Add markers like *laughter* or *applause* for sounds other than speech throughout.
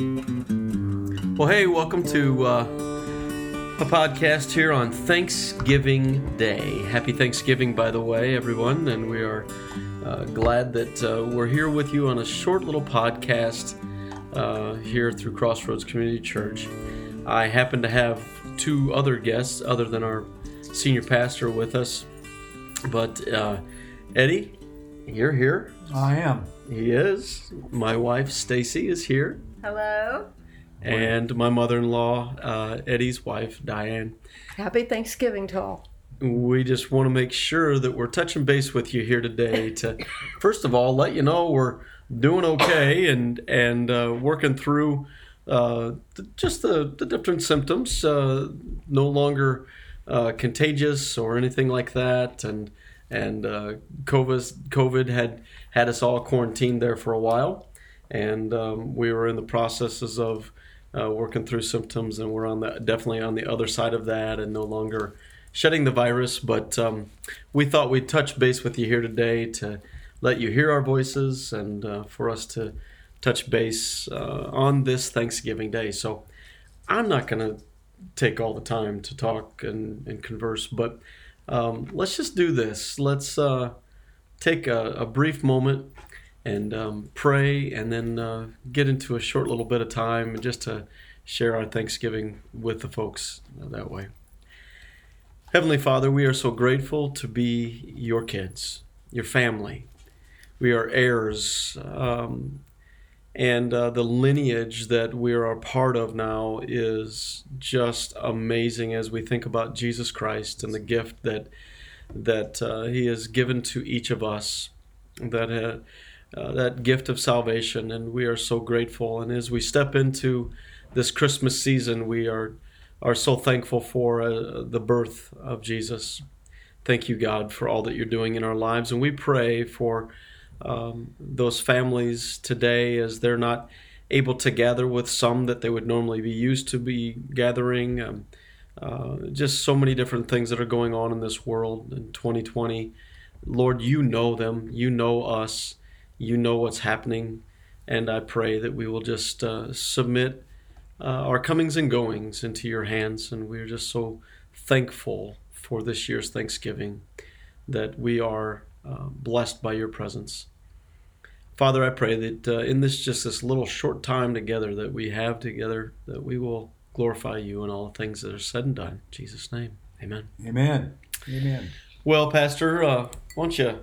Well, hey, welcome to uh, a podcast here on Thanksgiving Day. Happy Thanksgiving, by the way, everyone. And we are uh, glad that uh, we're here with you on a short little podcast uh, here through Crossroads Community Church. I happen to have two other guests other than our senior pastor with us. But uh, Eddie, you're here. I am. He is. My wife Stacy is here, Hello. and my mother-in-law, uh, Eddie's wife Diane. Happy Thanksgiving to all. We just want to make sure that we're touching base with you here today to, *laughs* first of all, let you know we're doing okay and and uh, working through uh, the, just the, the different symptoms. Uh, no longer uh, contagious or anything like that, and and uh, COVID COVID had had us all quarantined there for a while, and um, we were in the processes of uh, working through symptoms, and we're on the definitely on the other side of that, and no longer shedding the virus. But um, we thought we'd touch base with you here today to let you hear our voices and uh, for us to touch base uh, on this Thanksgiving Day. So I'm not going to take all the time to talk and, and converse, but um, let's just do this. Let's uh, take a, a brief moment and um, pray, and then uh, get into a short little bit of time just to share our Thanksgiving with the folks that way. Heavenly Father, we are so grateful to be your kids, your family. We are heirs, um, and uh, the lineage that we are a part of now is just amazing as we think about Jesus Christ and the gift that that uh, He has given to each of us. That uh, that gift of salvation, and we are so grateful. And as we step into this Christmas season, we are are so thankful for uh, the birth of Jesus. Thank you, God, for all that you're doing in our lives. And we pray for um, those families today as they're not able to gather with some that they would normally be used to be gathering. Um, uh, just so many different things that are going on in this world in 2020. Lord, you know them. You know us. You know what's happening. And I pray that we will just uh, submit uh, our comings and goings into your hands. And we're just so thankful for this year's Thanksgiving that we are uh, blessed by your presence. Father, I pray that uh, in this just this little short time together that we have together, that we will glorify you in all the things that are said and done. In Jesus' name, amen. Amen. Amen. Well, Pastor, uh, why don't you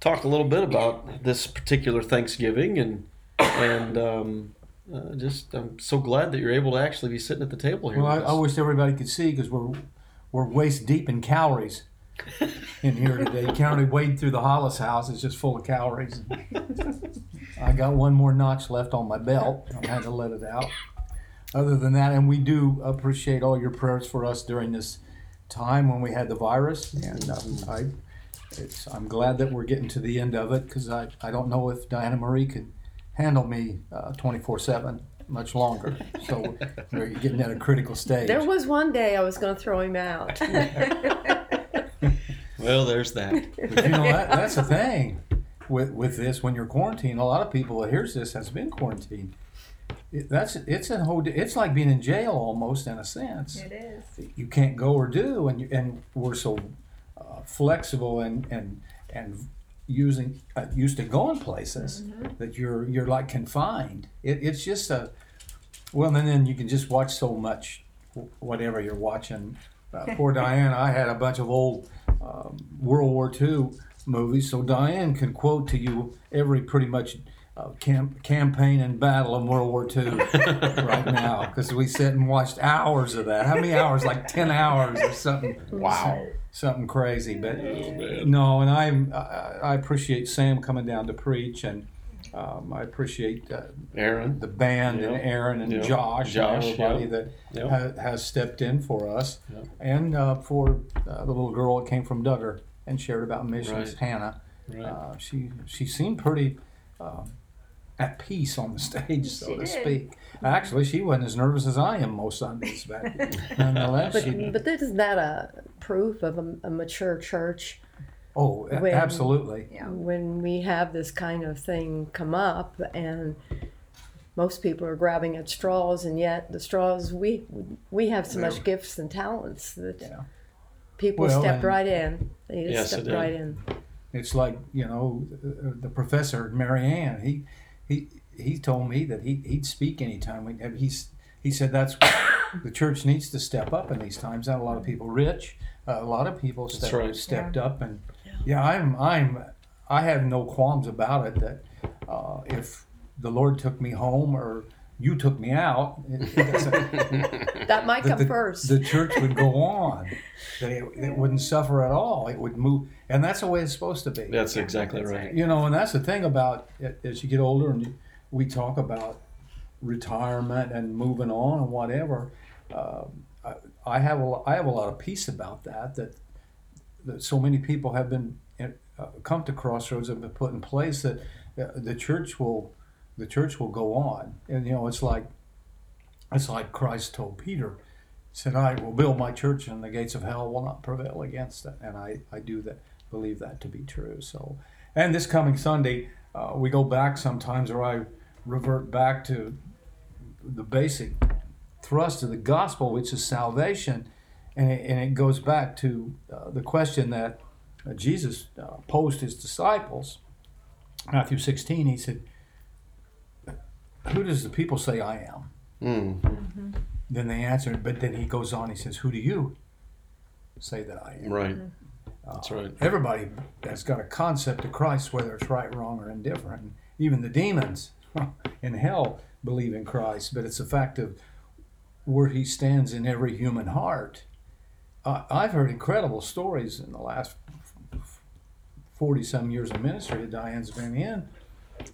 talk a little bit about this particular Thanksgiving and and um, uh, just I'm so glad that you're able to actually be sitting at the table here. Well, I, with I us. wish everybody could see because we're we're waist deep in calories *laughs* in here today. You can't wade through the Hollis house; it's just full of calories. *laughs* I got one more notch left on my belt. I had to let it out. Other than that, and we do appreciate all your prayers for us during this time when we had the virus, and um, I. It's, I'm glad that we're getting to the end of it because I, I don't know if Diana Marie could handle me 24 7 much longer. So we're getting at a critical stage. There was one day I was going to throw him out. *laughs* well, there's that. But you know that, that's the thing with with this when you're quarantined. A lot of people that hears this has been quarantined. It, that's it's a whole. It's like being in jail almost in a sense. it is. You can't go or do, and you, and we're so uh, flexible and and and using uh, used to going places that you're you're like confined. It, it's just a well, and then you can just watch so much whatever you're watching. Uh, *laughs* poor Diane, I had a bunch of old um, World War II movies, so Diane can quote to you every pretty much uh, camp, campaign and battle in World War II *laughs* right now because we sit and watched hours of that. How many hours? Like ten hours or something. Wow. Something crazy, but Oh, man. no, and I'm I, I appreciate Sam coming down to preach, and um, I appreciate uh, Aaron. the band and Aaron and Yeah. Josh, Josh, and everybody yeah. that Yeah. ha- has stepped in for us, Yeah. and uh, for uh, the little girl that came from Dugger and shared about missions, Right. Hannah. Right. Uh, she she seemed pretty um, at peace on the *laughs* stage, so She to did. speak. Actually, she wasn't as nervous as I am most Sundays, but *laughs* nonetheless, But, she. but isn't that a proof of a, a mature church Oh, a- when- absolutely. when we have this kind of thing come up and most people are grabbing at straws, and yet the straws we we have so much gifts and talents that Yeah. people Well, stepped right in. They just Yes, stepped they did. right in. It's like you know the, the professor Marianne. He he he told me that he he'd speak anytime. We, he's he said that's *coughs* the church needs to step up in these times. Not a lot of people rich. A lot of people step, right. stepped up, and yeah. I'm I'm I have no qualms about it. That uh, if the Lord took me home or you took me out, it, it *laughs* That might that come the, first. the church would go on. That it, it wouldn't suffer at all. It would move, and that's the way it's supposed to be. That's exactly right. You know, and that's the thing about it, as you get older and we talk about retirement and moving on and whatever. Uh, I, have a I have a lot of peace about that. That that so many people have been uh, come to crossroads and been put in place that uh, the church will the church will go on. And you know, it's like it's like Christ told Peter. Said, "I will build my church, and the gates of hell will not prevail against it." And I, I do that, believe that to be true. So, and this coming Sunday, uh, we go back sometimes, or I revert back to the basic thrust of the gospel, which is salvation, and it, and it goes back to uh, the question that uh, Jesus uh, posed his disciples. Matthew 16, he said, "Who does the people say I am?" Mm, Then they answered, but then he goes on. He says, "Who do you say that I am?" right. That's right. Everybody has got a concept of Christ, whether it's right, wrong, or indifferent. Even the demons in hell believe in Christ, but it's a fact of where he stands in every human heart. Uh, I've heard incredible stories in the last 40 some years of ministry that Diane's been in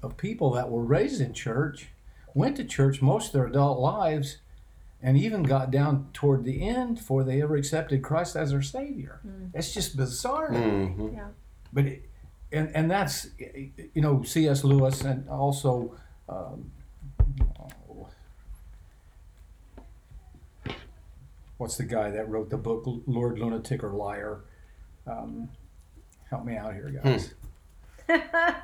of people that were raised in church, went to church most of their adult lives, and even got down toward the end before they ever accepted Christ as their Savior. It's just bizarre. to me. hmm But it, and and that's you know C.S. Lewis and also um, what's the guy that wrote the book Lord Lunatic or Liar? Um, help me out here, guys. *laughs*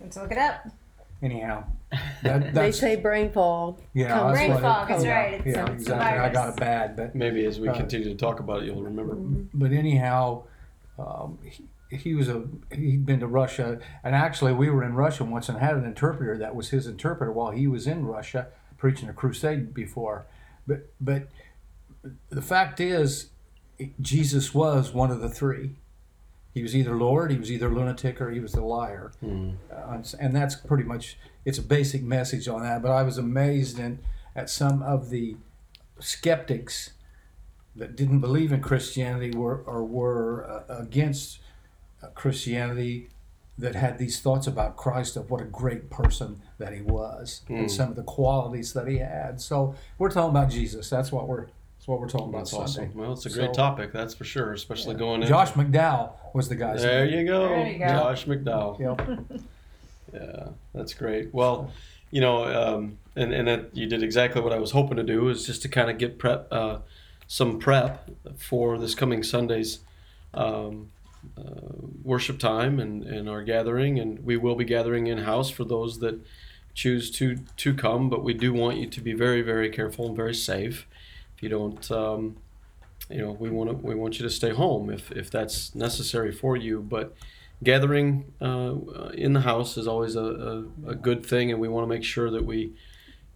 Let's look it up. Anyhow, *laughs* that, they say brain fog. yeah, come- Brain what it- fog is yeah, right, it's Yeah, exactly. I got virus. it bad, but Maybe as we Uh, continue to talk about it, you'll remember. but anyhow, um, he, he was a he'd been to Russia, and actually we were in Russia once and had an interpreter that was his interpreter while he was in Russia preaching a crusade before. But but the fact is, Jesus was one of the three. He was either Lord, he was either lunatic, or he was the liar, Mm. uh, and that's pretty much it's a basic message on that. But I was amazed in, at some of the skeptics that didn't believe in Christianity were or were uh, against uh, Christianity that had these thoughts about Christ of what a great person that he was Mm. and some of the qualities that he had. So we're talking about Jesus. That's what we're that's what we're talking about That's Sunday. awesome. Well, it's a great So- topic, that's for sure, especially going in. Josh McDowell was the guy. There name. you go, There you go. Josh McDowell. Yep. *laughs* Yeah, that's great. Well, you know, um, and and that you did exactly what I was hoping to do is just to kind of get prep, uh, some prep for this coming Sunday's um, uh, worship time and, and our gathering, and we will be gathering in house for those that choose to to come. But we do want you to be very very careful and very safe. If you don't. Um, you know, we want to, we want you to stay home if, if that's necessary for you. But gathering uh, in the house is always a, a, a good thing, and we want to make sure that we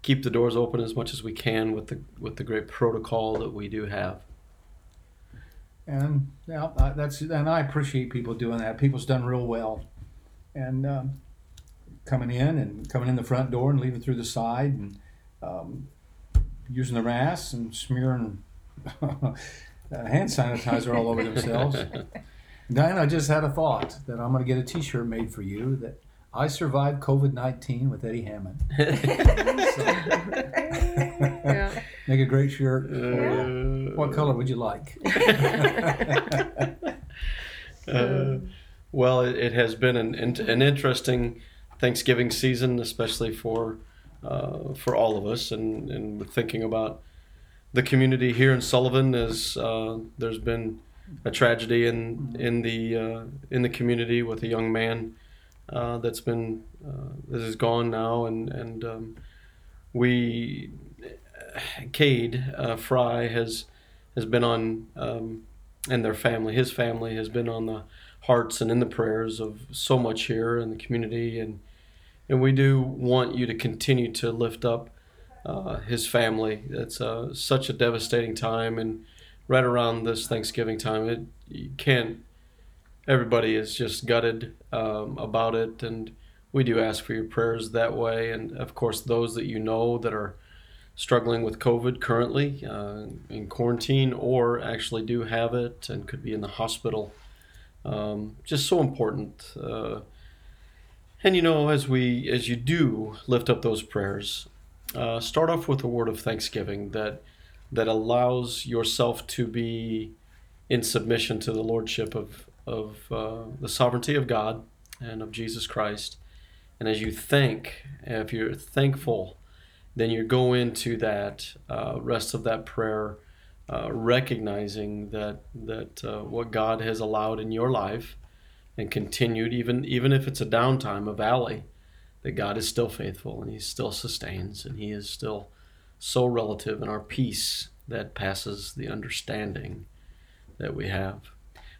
keep the doors open as much as we can with the with the great protocol that we do have. And yeah, I- that's and I appreciate people doing that. People's done real well, and um, coming in and coming in the front door and leaving through the side and um, using the mask and smearing *laughs* uh, hand sanitizer all over themselves. *laughs* Diane, I just had a thought that I'm going to get a T-shirt made for you that I survived COVID nineteen with Eddie Hammond. *laughs* Yeah. *laughs* Make a great shirt. Uh, What color would you like? *laughs* Uh, well, it, it has been an, an an interesting Thanksgiving season, especially for uh, for all of us, and and thinking about the community here in Sullivan. As uh, there's been a tragedy in in the uh, in the community with a young man uh, that's been uh, that is gone now, and and um, we Cade uh, Fry has has been on um, and their family, his family has been on the hearts and in the prayers of so much here in the community, and and we do want you to continue to lift up uh, his family. It's uh, such a devastating time, and right around this Thanksgiving time, it you can't. Everybody is just gutted um, about it, and we do ask for your prayers that way. And of course, those that you know that are struggling with COVID currently uh, in quarantine or actually do have it and could be in the hospital. Um, just so important. Uh, and you know, as we as you do lift up those prayers, uh, start off with a word of thanksgiving that that allows yourself to be in submission to the lordship of of uh, the sovereignty of God and of Jesus Christ. And as you think, if you're thankful, then you go into that uh, rest of that prayer, uh, recognizing that that uh, what God has allowed in your life and continued, even even if it's a downtime, a valley, that God is still faithful and He still sustains and He is still so relative in our peace that passes the understanding that we have.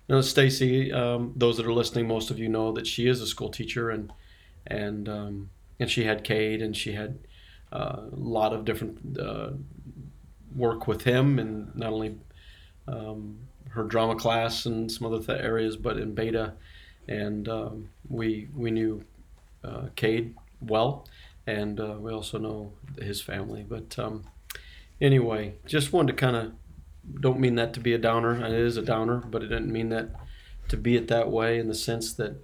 Now, Stacy, um, those that are listening, most of you know that she is a school teacher, and and um, and she had Cade, and she had uh, a lot of different uh, work with him, and not only um, her drama class and some other th- areas, but in Beta, and um, we we knew uh, Cade well, and uh, we also know his family. But um, anyway, just wanted to kind of don't mean that to be a downer. It is a downer, but it didn't mean that to be it that way in the sense that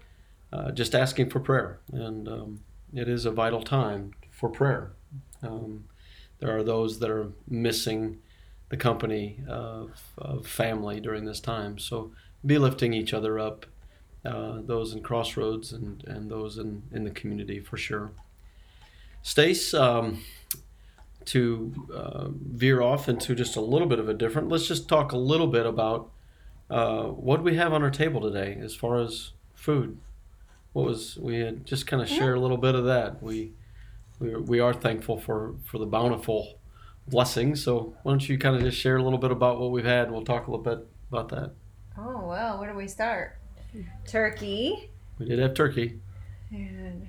uh, just asking for prayer, and um, it is a vital time for prayer. Um, there are those that are missing the company of, of family during this time, so be lifting each other up, uh, those in Crossroads and, and those in, in the community for sure. Stace, um, to uh, veer off into just a little bit of a different, let's just talk a little bit about uh, what we have on our table today as far as food. What was we had just kind of share a little bit of that. We we we are thankful for for the bountiful blessings. So why don't you kind of just share a little bit about what we've had? We'll talk a little bit about that. Oh well, where do we start? Turkey. We did have turkey. And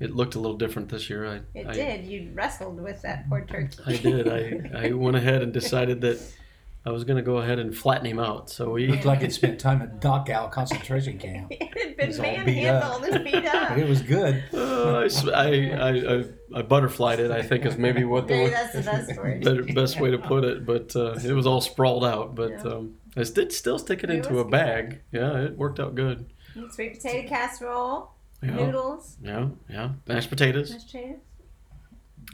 It looked a little different this year. I it I, did. You wrestled with that poor turkey. I did. I, I *laughs* went ahead and decided that I was going to go ahead and flatten him out. So we Looked like it spent time at Dachau concentration camp. *laughs* it had been was all beat up. manhandled and beat up. *laughs* It was good. Uh, I, s- I, I, I, I butterflied it. I think is maybe what the Maybe that's the best word. better, best way to put it. But uh, it was all sprawled out. But Yeah. um, I did still stick it It into was a good. bag. Yeah, it worked out good. Sweet potato casserole, Yeah, noodles, yeah, yeah. Mashed potatoes. mashed potatoes.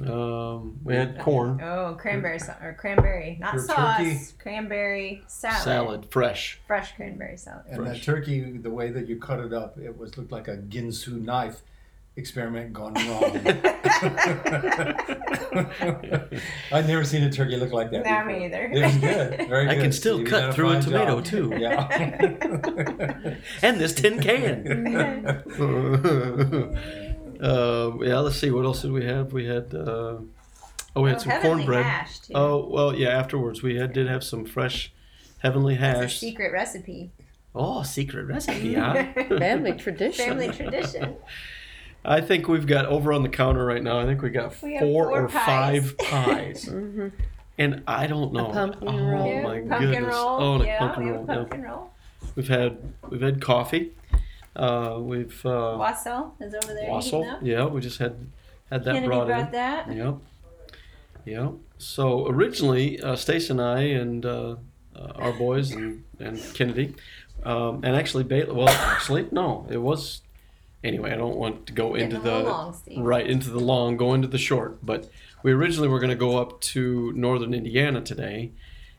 Um, we had corn Oh, cranberry sauce or cranberry, not Your sauce. turkey. Cranberry salad. salad, fresh. Fresh cranberry salad. And that Fresh. turkey, the way that you cut it up, it was looked like a Ginsu knife experiment gone wrong. *laughs* I've never seen a turkey look like that. No, before. me either. It was good. Very I good. can still You cut through a tomato job. too. Yeah. *laughs* And this tin can. uh, *laughs* yeah, let's see. What else did we have? We had. Uh, oh, we had Oh, some cornbread. hash, too. Oh well, yeah. Afterwards, we had, did have some fresh heavenly That's a hash. secret recipe. Oh, secret recipe, huh? Family tradition. Family tradition. I think we've got over on the counter right now. I think we got We four, four or pies. five *laughs* pies, hmm and I don't know. pumpkin oh roll. Yeah, my pumpkin goodness! roll. Oh, and a yeah, pumpkin we roll. have yeah. roll. We've had we've had coffee. Uh, we've uh, Wassail is over there wassail. Yeah, we just had had that Kennedy brought, brought in. that. Yep. Yep. So originally, uh, Stace and I and uh, uh, our boys and, and Kennedy, um, and actually Bailey. Well, actually, no, it was. Anyway, I don't want to go into the long, right into the long, go into the short. But we originally were going to go up to northern Indiana today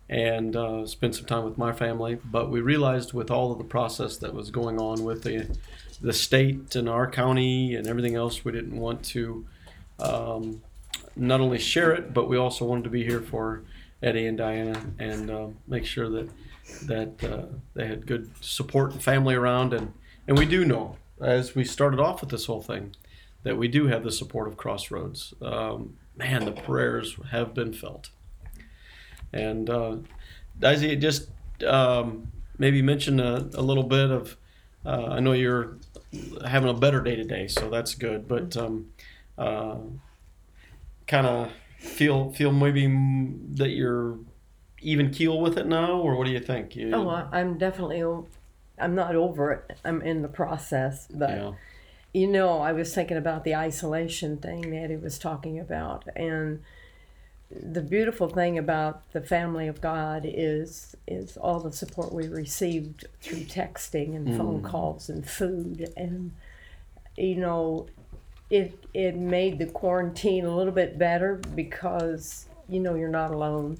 and uh, spend some time with my family. But we realized with all of the process that was going on with the the state and our county and everything else, we didn't want to um, not only share it, but we also wanted to be here for Eddie and Diana and um, make sure that that uh, they had good support and family around. And and we do know as we started off with this whole thing, that we do have the support of Crossroads. Um, man, the prayers have been felt. And uh, Daisy, just um, maybe mention a, a little bit of. Uh, I know you're having a better day today, so that's good. But um, uh, kind of feel feel maybe that you're even keel with it now, or what do you think? You, Oh, I'm definitely. I'm not over it. I'm in the process, but yeah, you know, I was thinking about the isolation thing that he was talking about, and the beautiful thing about the family of God is is all the support we received through texting and phone mm. calls and food, and you know, it it made the quarantine a little bit better because you know you're not alone.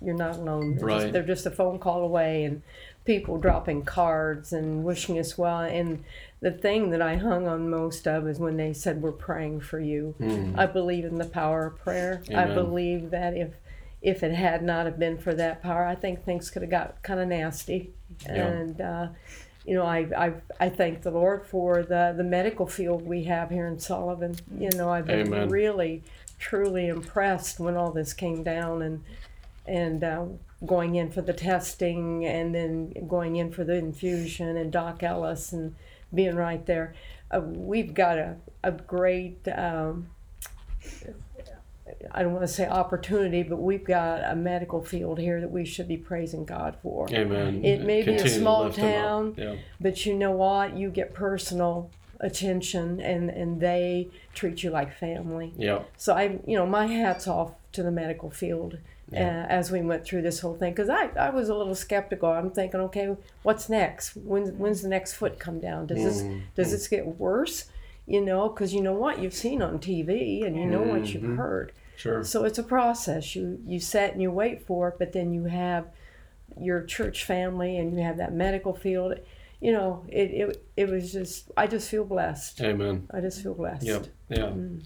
You're not alone. They're, Right. just, they're just a phone call away, and people dropping cards and wishing us well. And the thing that I hung on most of is when they said, "We're praying for you." I believe in the power of prayer. I believe that if if it had not have been for that power, I think things could have got kind of nasty. Yeah. And uh, you know, I, I I thank the Lord for the the medical field we have here in Sullivan. You know, I've been Amen. really truly impressed when all this came down and and uh, going in for the testing and then going in for the infusion and Doc Ellis and being right there. Uh, we've got a, a great, um, I don't want to say opportunity, but we've got a medical field here that we should be praising God for. Amen. It may be a Continue small lift them up. town. Yeah. But you know what? You get personal attention and, and they treat you like family. Yeah. So I, you know, my hat's off to the medical field uh, as we went through this whole thing because I, I was a little skeptical. I'm thinking, okay, what's next? When's when's the next foot come down? Does this does this get worse? You know, because you know what you've seen on TV and you know what you've heard. Sure. So it's a process. You you set and you wait for it, but then you have your church family and you have that medical field. You know, it it, it was just I just feel blessed. Amen. I just feel blessed. Yep. Yeah. Mm.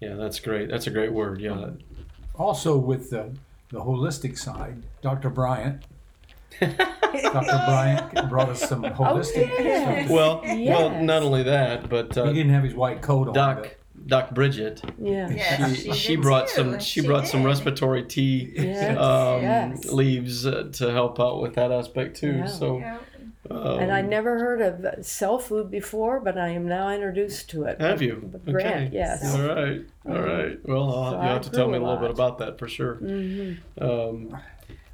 Yeah. That's great. That's a great word. Yeah. Also, with the, the holistic side, Dr. Bryant. *laughs* Dr. Bryant brought us some holistic yes. stuff. Well, well, not only that, but He uh, didn't have his white coat on. Doc but- Doc Bridget, Yeah. Yes, she, she she brought too. some she She brought some respiratory tea Yes. um, yes. leaves uh, to help out with that aspect too. Yeah. So, Yeah. Um, And I never heard of cell food before, but I am now introduced to it. have you? With Grant, Okay. yes. All right. All right. Well, I'll, So you I have to tell me a a little bit about that for sure. hmm Um,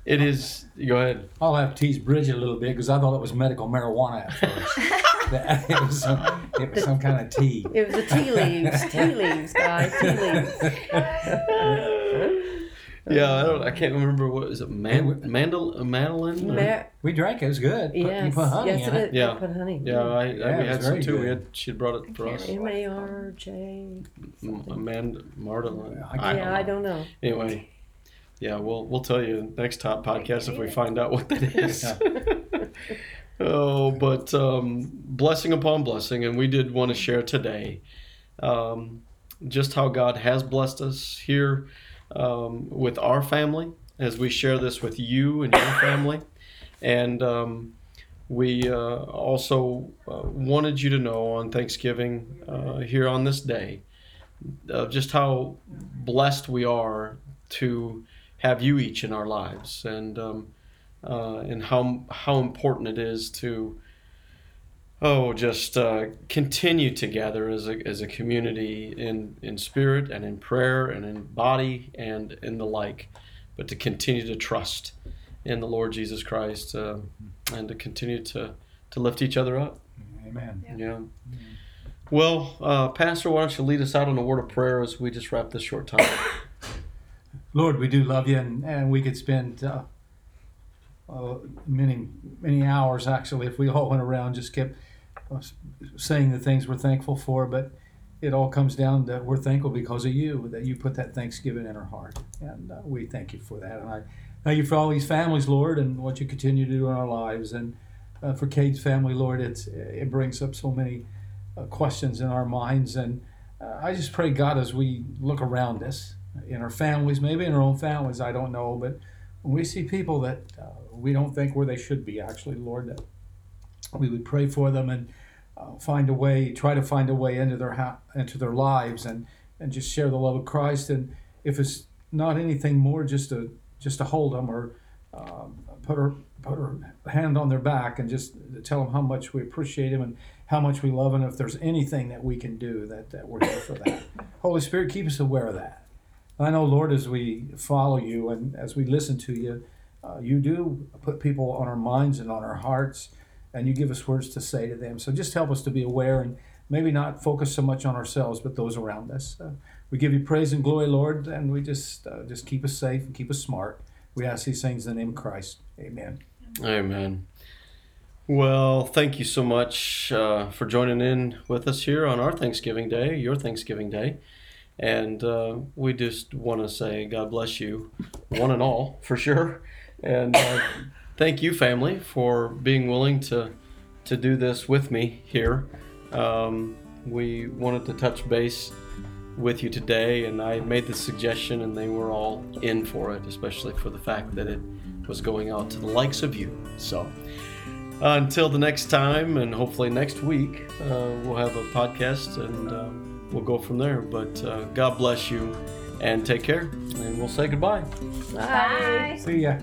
it is. Go ahead. I'll have to tease Bridget a little bit because I thought it was medical marijuana at first. *laughs* *laughs* It, was some, it was some kind of tea. It was the tea leaves, tea leaves, guys, tea leaves. *laughs* Yeah, I don't. I can't remember what is it. Man, mandel, mandolin. or- Ma- We drank it. It was good. Put- yes, you put honey yes, in it it. is. Yeah. Put honey. Yeah, I, I Yeah, we had was some very too. We had she brought it for us. M A R J. M- Amanda Martin. I Yeah, I don't know. Anyway, yeah, we'll we'll tell you next top podcast if we find out what that *laughs* is. *laughs* oh, but um, blessing upon blessing, and we did want to share today um, just how God has blessed us here um, with our family as we share this with you and your family, and um, we uh, also uh, wanted you to know on Thanksgiving uh, here on this day uh, just how blessed we are to have you each in our lives, and um, uh, and how how important it is to oh just uh, continue to gather as a, as a community in in spirit and in prayer and in body and in the like, but to continue to trust in the Lord Jesus Christ uh, and to continue to to lift each other up. Amen. Yeah. Well, uh, Pastor, why don't you lead us out on a word of prayer as we just wrap this short time? *coughs* Lord, we do love you, and, and we could spend uh, uh, many many hours actually if we all went around just kept saying the things we're thankful for. But it all comes down to we're thankful because of you that you put that Thanksgiving in our heart, and uh, we thank you for that. And I thank you for all these families, Lord, and what you continue to do in our lives. And uh, for Cade's family, Lord, it's it brings up so many uh, questions in our minds, and uh, I just pray God as we look around us in our families, maybe in our own families, I don't know, but when we see people that uh, we don't think where they should be, actually, Lord, that we would pray for them. And uh, find a way, try to find a way into their ha- into their lives, and and just share the love of Christ. And if it's not anything more, just to just to hold them or um, put her put her hand on their back and just tell them how much we appreciate them and how much we love them. If there's anything that we can do, that, that we're here for that. *coughs* Holy Spirit, keep us aware of that. I know, Lord, as we follow you and as we listen to you, uh, you do put people on our minds and on our hearts, and you give us words to say to them. So just help us to be aware and maybe not focus so much on ourselves, but those around us. Uh, we give you praise and glory, Lord, and we just uh, just keep us safe and keep us smart. We ask these things in the name of Christ. Amen. Amen. Well, thank you so much uh, for joining in with us here on our Thanksgiving Day, your Thanksgiving Day. And uh, we just want to say God bless you, one and all, for sure. And uh, thank you, family, for being willing to, to do this with me here. Um, we wanted to touch base with you today, and I made the suggestion, and they were all in for it, especially for the fact that it was going out to the likes of you. So uh, until the next time, and hopefully next week, uh, we'll have a podcast and uh, we'll go from there. But uh, God bless you and take care, and we'll say goodbye. Bye. See ya.